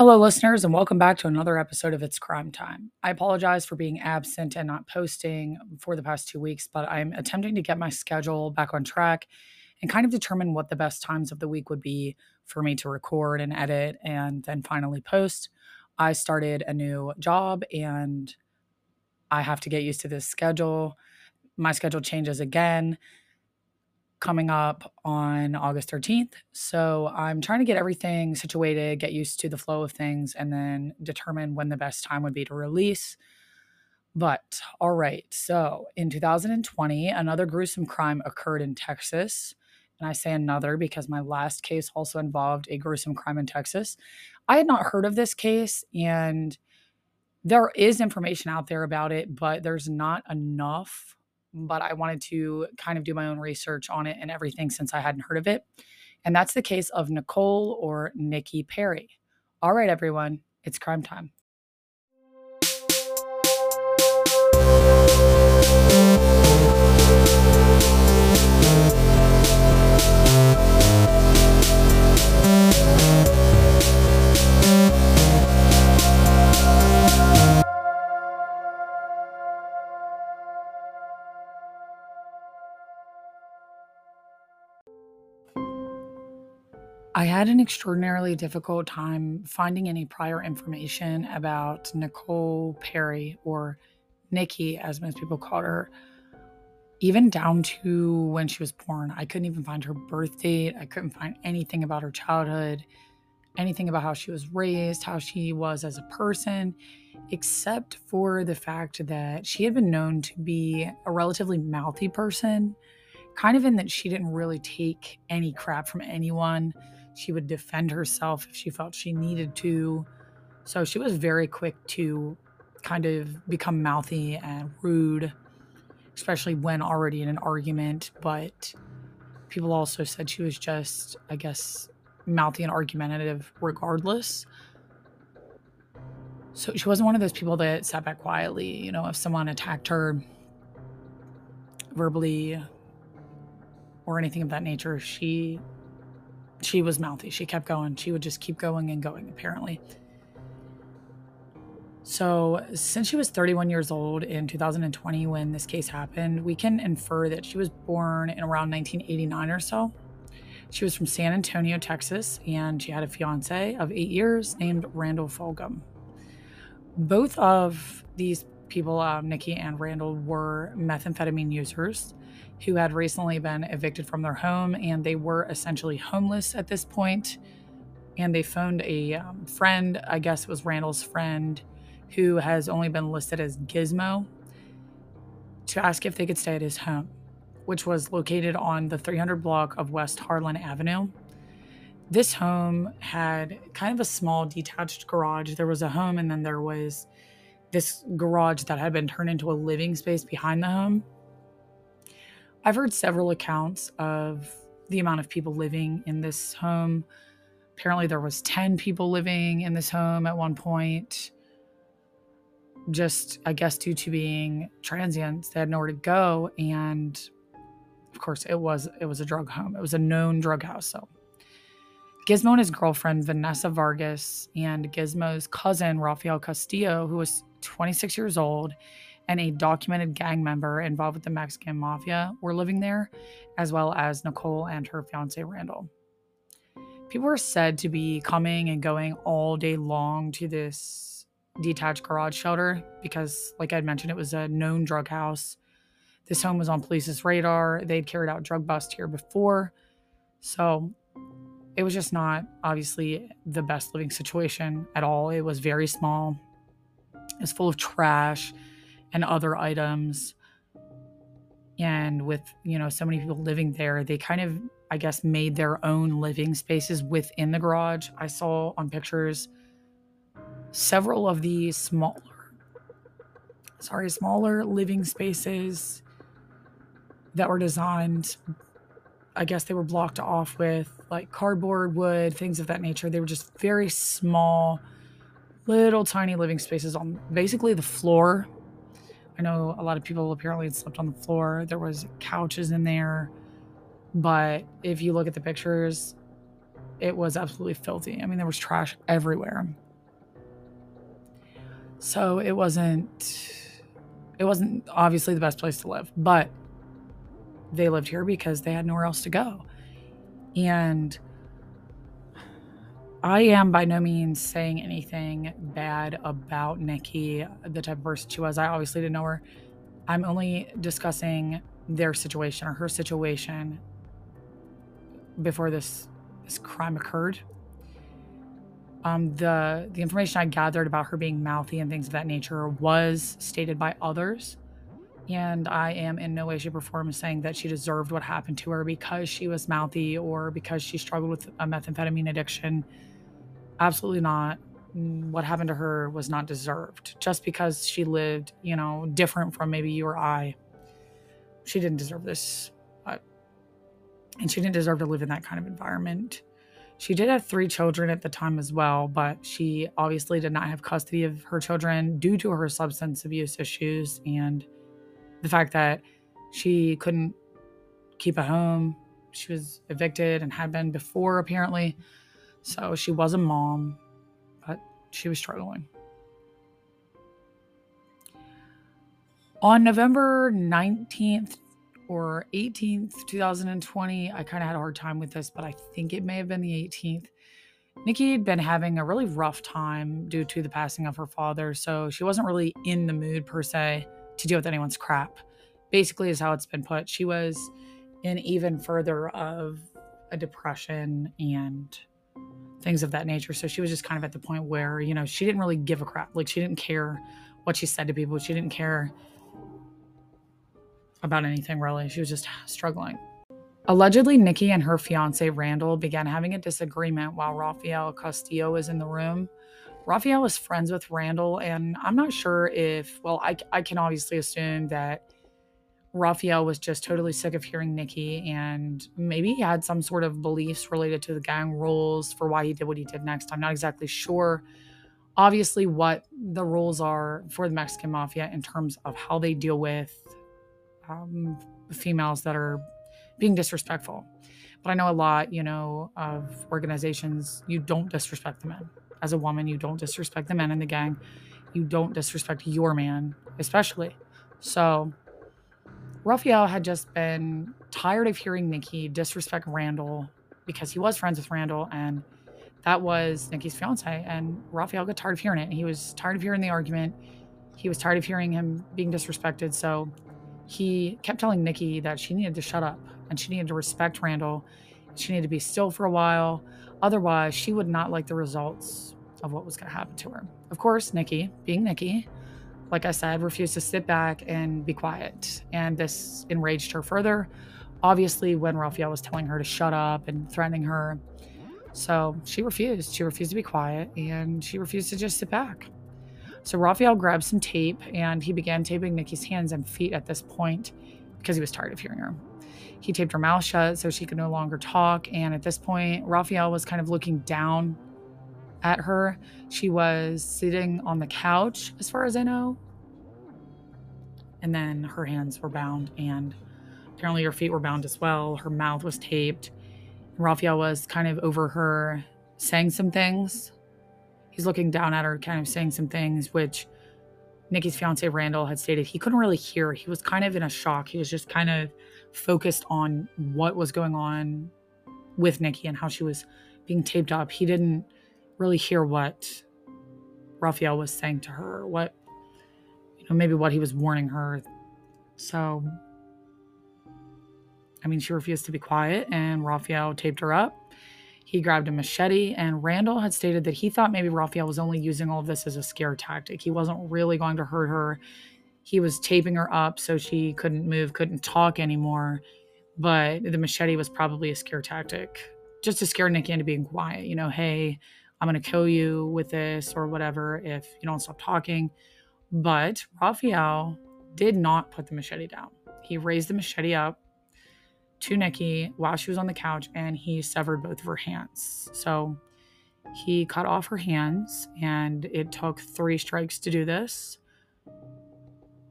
Hello, listeners, and welcome back to another episode of It's Crime Time. I apologize for being absent and not posting for the past two weeks, but I'm attempting to get my schedule back on track and kind of determine what the best times of the week would be for me to record and edit and then finally post. I started a new job and I have to get used to this schedule. My schedule changes again coming up on August 13th. So I'm trying to get everything situated, get used to the flow of things, and then determine when the best time would be to release. But all right, so in 2020, another gruesome crime occurred in Texas. And I say another because my last case also involved a gruesome crime in Texas. I had not heard of this case, and there is information out there about it, but there's not enough but I wanted to kind of do my own research on it and everything since I hadn't heard of it. And that's the case of Nicole or Niki Perry. All right, everyone, it's crime time. I had an extraordinarily difficult time finding any prior information about Nicole Perry or Niki, as most people called her, even down to when she was born. I couldn't even find her birth date. I couldn't find anything about her childhood, anything about how she was raised, how she was as a person, except for the fact that she had been known to be a relatively mouthy person, kind of in that she didn't really take any crap from anyone she would defend herself if she felt she needed to. So she was very quick to kind of become mouthy and rude, especially when already in an argument. But people also said she was just, I guess, mouthy and argumentative regardless. So she wasn't one of those people that sat back quietly. You know, if someone attacked her verbally or anything of that nature, she she was mouthy. She kept going. She would just keep going and going, apparently. So, since she was 31 years old in 2020 when this case happened, we can infer that she was born in around 1989 or so. She was from San Antonio, Texas, and she had a fiance of eight years named Randall Fulghum. Both of these people, um, Niki and Randall, were methamphetamine users who had recently been evicted from their home and they were essentially homeless at this point. And they phoned a um, friend, I guess it was Randall's friend, who has only been listed as Gizmo, to ask if they could stay at his home, which was located on the 300 block of West Harlan Avenue. This home had kind of a small detached garage. There was a home, and then there was this garage that had been turned into a living space behind the home. I've heard several accounts of the amount of people living in this home. Apparently there was 10 people living in this home at one point. Just I guess due to being transients, they had nowhere to go and of course it was it was a drug home. It was a known drug house, so Gizmo and his girlfriend Vanessa Vargas and Gizmo's cousin Rafael Castillo, who was 26 years old and a documented gang member involved with the Mexican mafia were living there, as well as Nicole and her fiance Randall. People were said to be coming and going all day long to this detached garage shelter because, like I mentioned, it was a known drug house. This home was on police's radar. They'd carried out drug busts here before. So it was just not obviously the best living situation at all. It was very small. Was full of trash and other items. And with, you know, so many people living there, they kind of, I guess, made their own living spaces within the garage. I saw on pictures several of the smaller, sorry, smaller living spaces that were designed. I guess they were blocked off with like cardboard, wood, things of that nature. They were just very small, little tiny living spaces on basically the floor I know a lot of people apparently had slept on the floor. There was couches in there, but if you look at the pictures, it was absolutely filthy. I mean, there was trash everywhere. So it wasn't it wasn't obviously the best place to live, but they lived here because they had nowhere else to go. And I am by no means saying anything bad about Niki, the type of person she was. I obviously didn't know her. I'm only discussing their situation or her situation before this this crime occurred. Um, the the information I gathered about her being mouthy and things of that nature was stated by others, and I am in no way, shape, or form saying that she deserved what happened to her because she was mouthy or because she struggled with a methamphetamine addiction. Absolutely not. What happened to her was not deserved just because she lived, you know, different from maybe you or I. She didn't deserve this, and she didn't deserve to live in that kind of environment. She did have three children at the time as well, but she obviously did not have custody of her children due to her substance abuse issues and the fact that she couldn't keep a home. She was evicted and had been before, apparently. So she was a mom, but she was struggling. On November 19th, or 18th, 2020. I kind of had a hard time with this, but I think it may have been the 18th. Niki had been having a really rough time due to the passing of her father, so she wasn't really in the mood per se to deal with anyone's crap. Basically, is how it's been put. She was in even further of a depression and things of that nature. So she was just kind of at the point where, you know, she didn't really give a crap. Like she didn't care what she said to people. She didn't care about anything really. She was just struggling. Allegedly, Niki and her fiance Randall began having a disagreement while Rafael Castillo was in the room. Rafael was friends with Randall, and I'm not sure if, well, I, I can obviously assume that Rafael was just totally sick of hearing Niki and maybe he had some sort of beliefs related to the gang rules for why he did what he did next. I'm not exactly sure, obviously, what the rules are for the Mexican mafia in terms of how they deal with um, females that are being disrespectful. But I know a lot, you know, of organizations, you don't disrespect the men. As a woman, you don't disrespect the men in the gang. You don't disrespect your man, especially. So, Rafael had just been tired of hearing Niki disrespect Randall because he was friends with Randall and that was Niki's fiance. And Rafael got tired of hearing it. He was tired of hearing the argument. He was tired of hearing him being disrespected. So he kept telling Niki that she needed to shut up and she needed to respect Randall. She needed to be still for a while. Otherwise, she would not like the results of what was going to happen to her. Of course, Niki, being Niki, like I said, refused to sit back and be quiet. And this enraged her further. Obviously, when Rafael was telling her to shut up and threatening her. So she refused. She refused to be quiet and she refused to just sit back. So Rafael grabbed some tape and he began taping Niki's hands and feet at this point because he was tired of hearing her. He taped her mouth shut so she could no longer talk. And at this point, Rafael was kind of looking down at her. She was sitting on the couch, as far as I know. And then her hands were bound, and apparently her feet were bound as well. Her mouth was taped. Rafael was kind of over her, saying some things he's looking down at her, kind of saying some things, which Niki's fiance Randall had stated he couldn't really hear. He was kind of in a shock. He was just kind of focused on what was going on with Niki and how she was being taped up. He didn't really hear what Rafael was saying to her, what you know, maybe what he was warning her. So I mean, she refused to be quiet, and Rafael taped her up. He grabbed a machete, and Randall had stated that he thought maybe Rafael was only using all of this as a scare tactic. He wasn't really going to hurt her. He was taping her up so she couldn't move, couldn't talk anymore. But the machete was probably a scare tactic just to scare Niki into being quiet. You know, hey, I'm going to kill you with this or whatever if you don't stop talking. But Rafael did not put the machete down. He raised the machete up to Niki while she was on the couch and he severed both of her hands. So he cut off her hands and it took three strikes to do this.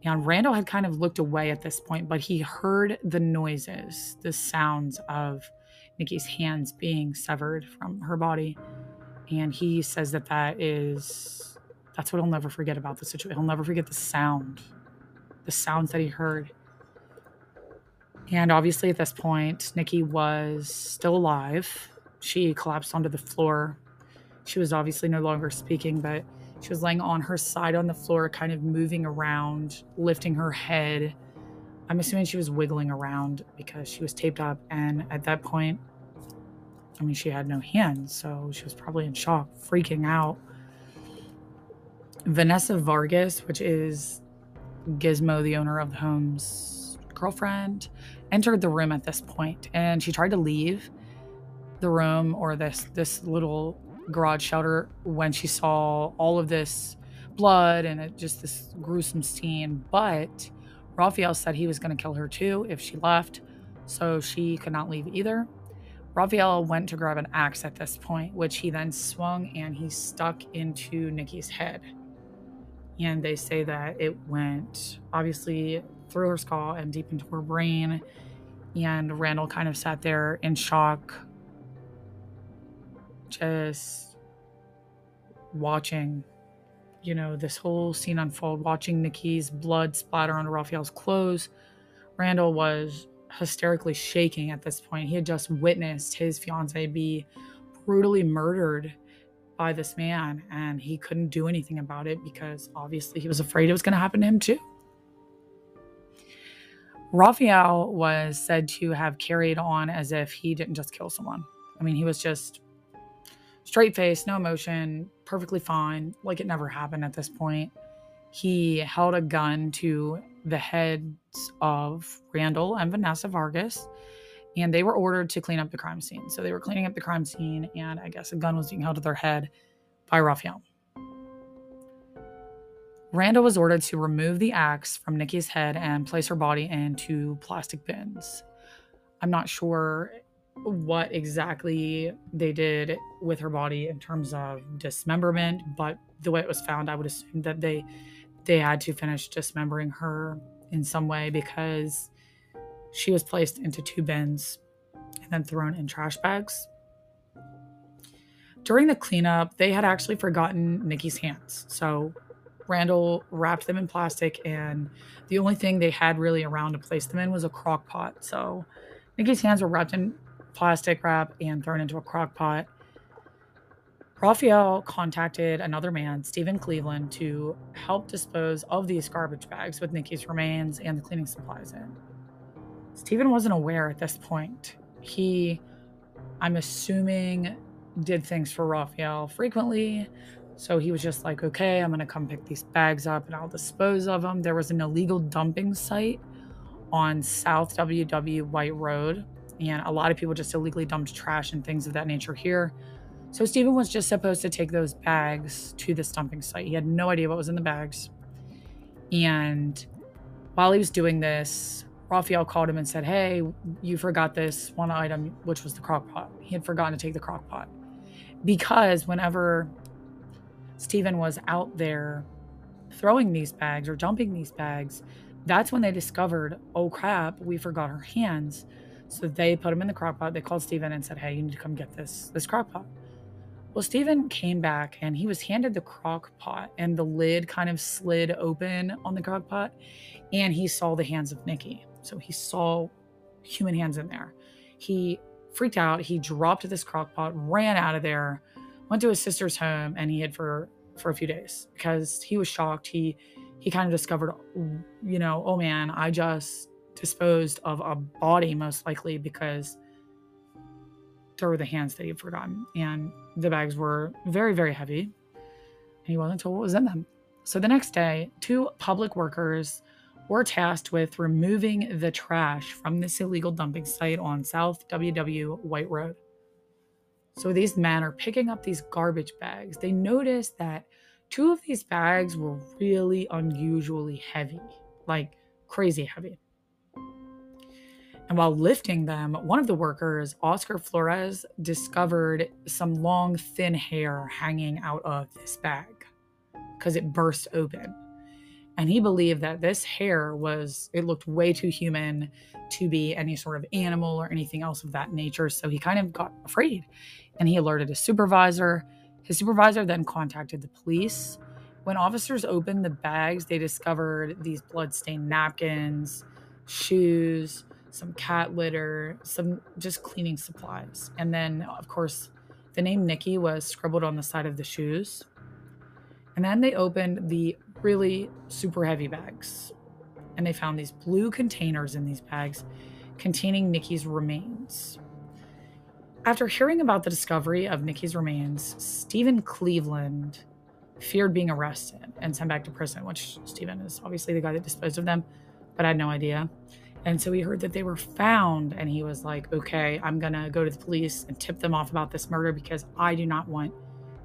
And Randall had kind of looked away at this point, but he heard the noises, the sounds of Niki's hands being severed from her body. And he says that that is That's what he'll never forget about the situation. He'll never forget the sound, the sounds that he heard. And obviously, at this point, Niki was still alive. She collapsed onto the floor. She was obviously no longer speaking, but she was laying on her side on the floor, kind of moving around, lifting her head. I'm assuming she was wiggling around because she was taped up. And at that point, I mean, she had no hands, so she was probably in shock, freaking out. Vanessa Vargas, which is Gizmo, the owner of the home's girlfriend, entered the room at this point and she tried to leave the room or this this little garage shelter when she saw all of this blood and it, just this gruesome scene. But Rafael said he was going to kill her too if she left, so she could not leave either. Rafael went to grab an axe at this point, which he then swung and he stuck into Niki's head. And they say that it went obviously through her skull and deep into her brain. And Randall kind of sat there in shock, just watching, you know, this whole scene unfold, watching Niki's blood splatter on Rafael's clothes. Randall was hysterically shaking at this point. He had just witnessed his fiance be brutally murdered by this man, and he couldn't do anything about it because obviously he was afraid it was going to happen to him too. Rafael was said to have carried on as if he didn't just kill someone. I mean, he was just straight face, no emotion, perfectly fine, like it never happened at this point. He held a gun to the heads of Randall and Vanessa Vargas, and they were ordered to clean up the crime scene. So they were cleaning up the crime scene, and I guess a gun was being held to their head by Rafael. Randall was ordered to remove the axe from Niki's head and place her body into plastic bins. I'm not sure what exactly they did with her body in terms of dismemberment, but the way it was found, I would assume that they they had to finish dismembering her in some way because she was placed into two bins and then thrown in trash bags. During the cleanup, they had actually forgotten Niki's hands. So Randall wrapped them in plastic, and the only thing they had really around to place them in was a crock pot. So Niki's hands were wrapped in plastic wrap and thrown into a crock pot. Rafael contacted another man, Stephen Cleveland, to help dispose of these garbage bags with Niki's remains and the cleaning supplies in. Stephen wasn't aware at this point. He, I'm assuming, did things for Rafael frequently. So he was just like, okay, I'm going to come pick these bags up and I'll dispose of them. There was an illegal dumping site on South WW White Road, and a lot of people just illegally dumped trash and things of that nature here. So Stephen was just supposed to take those bags to the dumping site. He had no idea what was in the bags. And while he was doing this, Rafael called him and said, Hey, you forgot this one item, which was the crock pot. He had forgotten to take the crock pot. Because whenever Stephen was out there throwing these bags or dumping these bags, that's when they discovered, oh crap, we forgot our hands. So they put them in the crock pot. They called Stephen and said, Hey, you need to come get this this crock pot. Well, Stephen came back and he was handed the crock pot, and the lid kind of slid open on the crock pot, and he saw the hands of Niki. So he saw human hands in there. He freaked out. He dropped this crock pot, ran out of there, went to his sister's home, and he hid for for a few days because he was shocked. He he kind of discovered, you know, oh man, I just disposed of a body most likely because there were the hands that he had forgotten. And the bags were very, very heavy. And he wasn't told what was in them. So the next day, two public workers were tasked with removing the trash from this illegal dumping site on South WW White Road. So these men are picking up these garbage bags. They noticed that two of these bags were really unusually heavy, like crazy heavy. And while lifting them, one of the workers, Oscar Flores, discovered some long, thin hair hanging out of this bag because it burst open. And he believed that this hair was, it looked way too human to be any sort of animal or anything else of that nature. So he kind of got afraid and he alerted his supervisor. His supervisor then contacted the police When officers opened the bags, they discovered these blood-stained napkins, shoes, some cat litter, some just cleaning supplies. And then, of course, the name Niki was scribbled on the side of the shoes. And then they opened the really super heavy bags. And they found these blue containers in these bags containing Niki's remains. After hearing about the discovery of Niki's remains, Stephen Cleveland feared being arrested and sent back to prison, which Stephen is obviously the guy that disposed of them, but I had no idea. And so he heard that they were found, and he was like, okay, I'm going to go to the police and tip them off about this murder because I do not want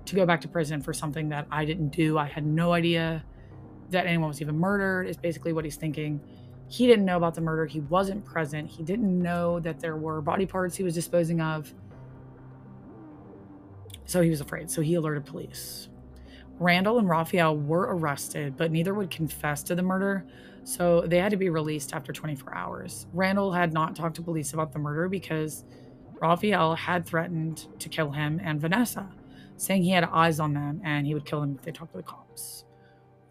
to go back to prison for something that I didn't do. I had no idea that anyone was even murdered, is basically what he's thinking. He didn't know about the murder. He wasn't present. He didn't know that there were body parts he was disposing of. So he was afraid. So he alerted police. Randall and Rafael were arrested, but neither would confess to the murder. So they had to be released after 24 hours. Randall had not talked to police about the murder because Rafael had threatened to kill him and Vanessa, saying he had eyes on them and he would kill them if they talked to the cops.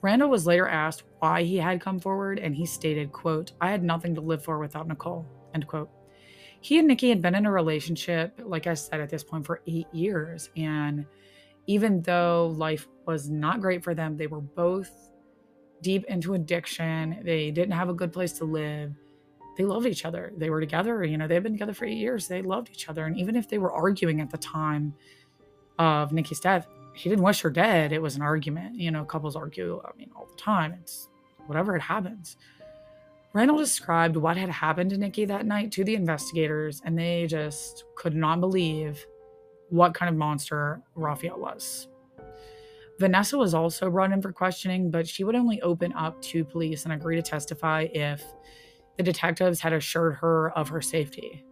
Randall was later asked why he had come forward, and he stated, quote, I had nothing to live for without Nicole, end quote. He and Niki had been in a relationship, like I said, at this point for eight years. And even though life was not great for them, they were both deep into addiction. They didn't have a good place to live. They loved each other. They were together. You know, they've been together for eight years. They loved each other. And even if they were arguing at the time of Niki's death, he didn't wish her dead. It was an argument. You know, couples argue, I mean, all the time. It's whatever it happens. Randall described what had happened to Niki that night to the investigators, and they just could not believe what kind of monster Rafael was. Vanessa was also brought in for questioning, but she would only open up to police and agree to testify if the detectives had assured her of her safety.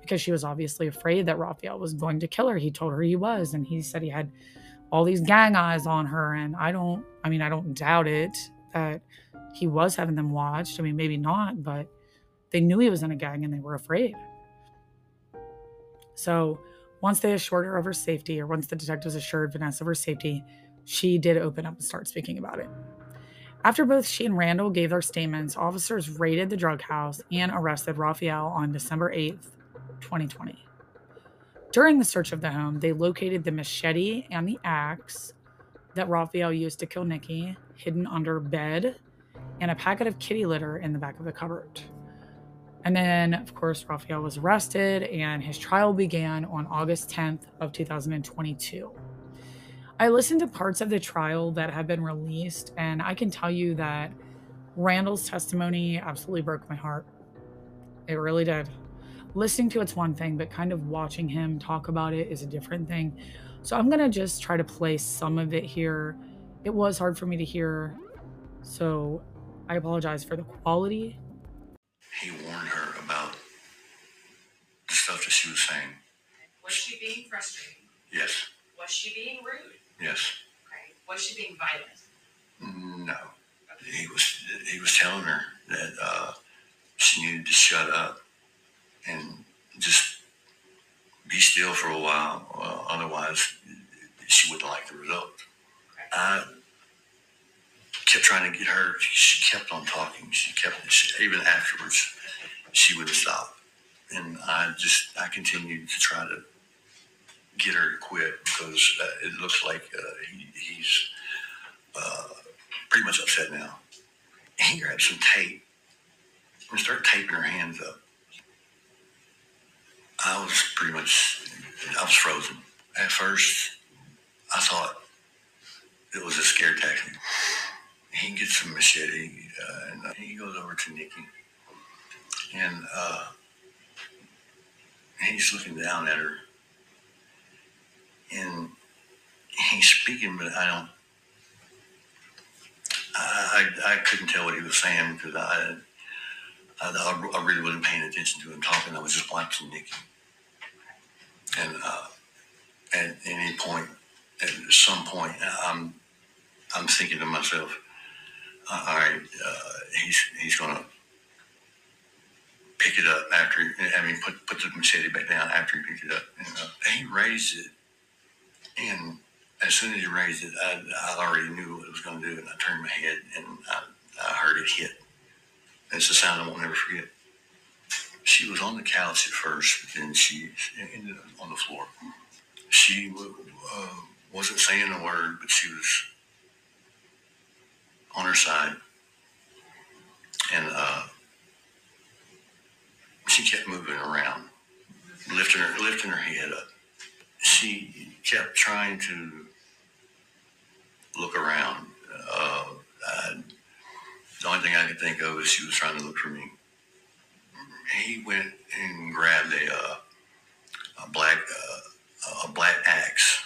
Because she was obviously afraid that Rafael was going to kill her. He told her he was, and he said he had all these gang eyes on her. And I don't, I mean, I don't doubt it that he was having them watched. I mean, maybe not, but they knew he was in a gang and they were afraid. So once they assured her of her safety, or once the detectives assured Vanessa of her safety, she did open up and start speaking about it. After both she and Randall gave their statements, officers raided the drug house and arrested Rafael on December 8th, 2020. During the search of the home, they located the machete and the axe that Rafael used to kill Niki hidden under a bed and a packet of kitty litter in the back of the cupboard. And then, of course, Rafael was arrested and his trial began on August 10th of 2022. I listened to parts of the trial that have been released, and I can tell you that Randall's testimony absolutely broke my heart. It really did. Listening to it's one thing, but kind of watching him talk about it is a different thing. So I'm going to just try to play some of it here. It was hard for me to hear, so I apologize for the quality. He warned her about the stuff that she was saying. Was she being frustrated? Yes. Was she being rude? Yes. Okay. Was she being violent? No. He was he was telling her that uh, she needed to shut up and just be for a while. Uh, otherwise, she wouldn't like the result. I kept trying to get her. She kept on talking. She kept she, even afterwards. She wouldn't stop, and I just I continued to try to get her to quit because uh, it looks like uh, he, he's uh, pretty much upset now. He grabbed some tape and started taping her hands up. I was pretty much, I was frozen. At first, I thought it was a scare tactic. He gets a machete uh, and he goes over to Niki. And uh, he's looking down at her and he's speaking, but I don't. I, I, I couldn't tell what he was saying because I, I, I really wasn't paying attention to him talking. I was just watching Niki. And uh, at any point, at some point, I'm, I'm thinking to myself, uh, all right, uh, he's he's gonna pick it up after. I mean, put put the machete back down after he picked it up. And uh, he raised it and as soon as he raised it, I, I already knew what it was to do, and I turned my head and I, I heard it hit. It's a sound I won't never forget. She was on the couch at first, but then she ended up on the floor. She uh, wasn't saying a word, but she was on her side. And uh, she kept moving around, lifting her, lifting her head up. She kept trying to look around. Uh, I, the only thing I could think of is she was trying to look for me. He went and grabbed a, uh, a black uh, a black axe.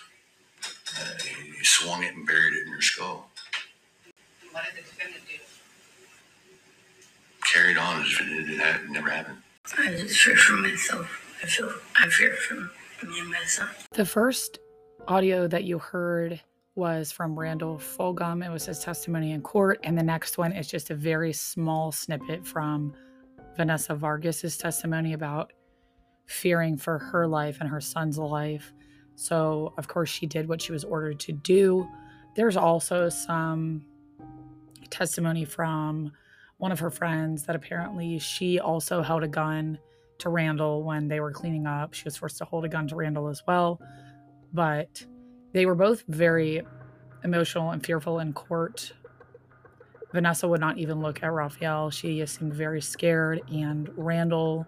Uh, he swung it and buried it in her skull. What did the defendant do? Carried on as if it, didn't it never happened. I just fear for myself. I feel I fear for me and my son. The first audio that you heard was from Randall Fulghum. It was his testimony in court. And the next one is just a very small snippet from Vanessa Vargas's testimony about fearing for her life and her son's life. So, of course, she did what she was ordered to do. There's also some testimony from one of her friends that apparently she also held a gun to Randall when they were cleaning up. She was forced to hold a gun to Randall as well. But they were both very emotional and fearful in court. Vanessa would not even look at Rafael. She seemed very scared, and Randall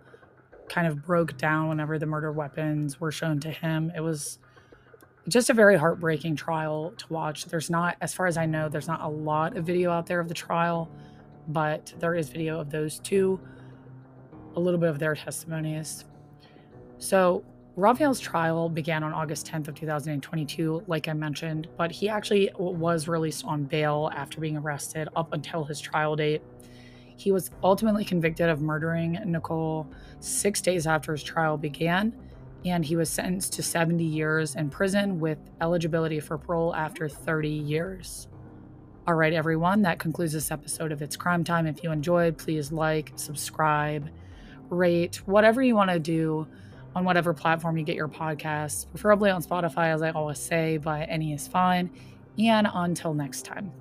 kind of broke down whenever the murder weapons were shown to him. It was just a very heartbreaking trial to watch. There's not, as far as I know, there's not a lot of video out there of the trial, but there is video of those two, a little bit of their testimonies. So, Rafael's trial began on August 10th of 2022, like I mentioned, but he actually was released on bail after being arrested up until his trial date. He was ultimately convicted of murdering Nicole six days after his trial began, and he was sentenced to 70 years in prison with eligibility for parole after 30 years. All right, everyone, that concludes this episode of It's Crime Time. If you enjoyed, please like, subscribe, rate, whatever you want to do on whatever platform you get your podcasts, preferably on Spotify, as I always say, but any is fine. And until next time.